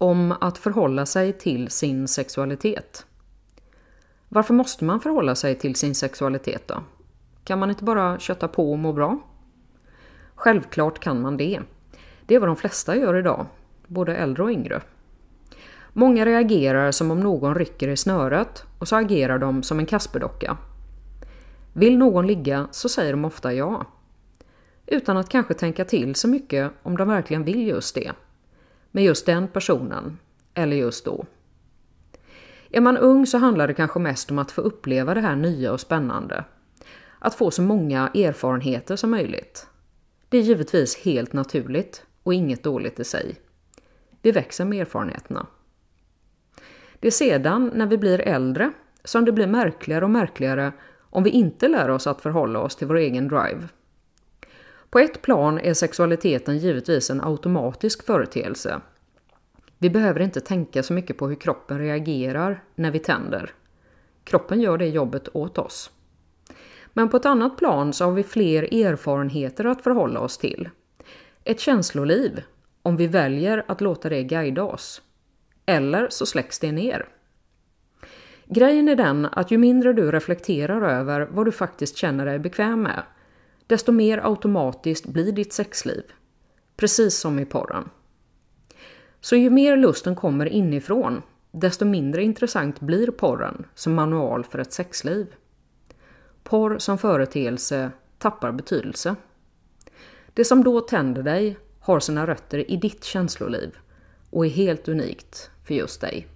om att förhålla sig till sin sexualitet. Varför måste man förhålla sig till sin sexualitet då? Kan man inte bara kötta på och må bra? Självklart kan man det. Det är vad de flesta gör idag, både äldre och yngre. Många reagerar som om någon rycker i snöret och så agerar de som en Kasperdocka. Vill någon ligga så säger de ofta ja. Utan att kanske tänka till så mycket om de verkligen vill just det. Med just den personen, eller just då. Är man ung så handlar det kanske mest om att få uppleva det här nya och spännande. Att få så många erfarenheter som möjligt. Det är givetvis helt naturligt och inget dåligt i sig. Vi växer med erfarenheterna. Det är sedan, när vi blir äldre, som det blir märkligare och märkligare om vi inte lär oss att förhålla oss till vår egen drive. På ett plan är sexualiteten givetvis en automatisk företeelse. Vi behöver inte tänka så mycket på hur kroppen reagerar när vi tänder. Kroppen gör det jobbet åt oss. Men på ett annat plan så har vi fler erfarenheter att förhålla oss till. Ett känsloliv, om vi väljer att låta det guida oss. Eller så släcks det ner. Grejen är den att ju mindre du reflekterar över vad du faktiskt känner dig bekväm med, desto mer automatiskt blir ditt sexliv. Precis som i porren. Så ju mer lusten kommer inifrån, desto mindre intressant blir porren som manual för ett sexliv. Porr som företeelse tappar betydelse. Det som då tänder dig har sina rötter i ditt känsloliv och är helt unikt för just dig.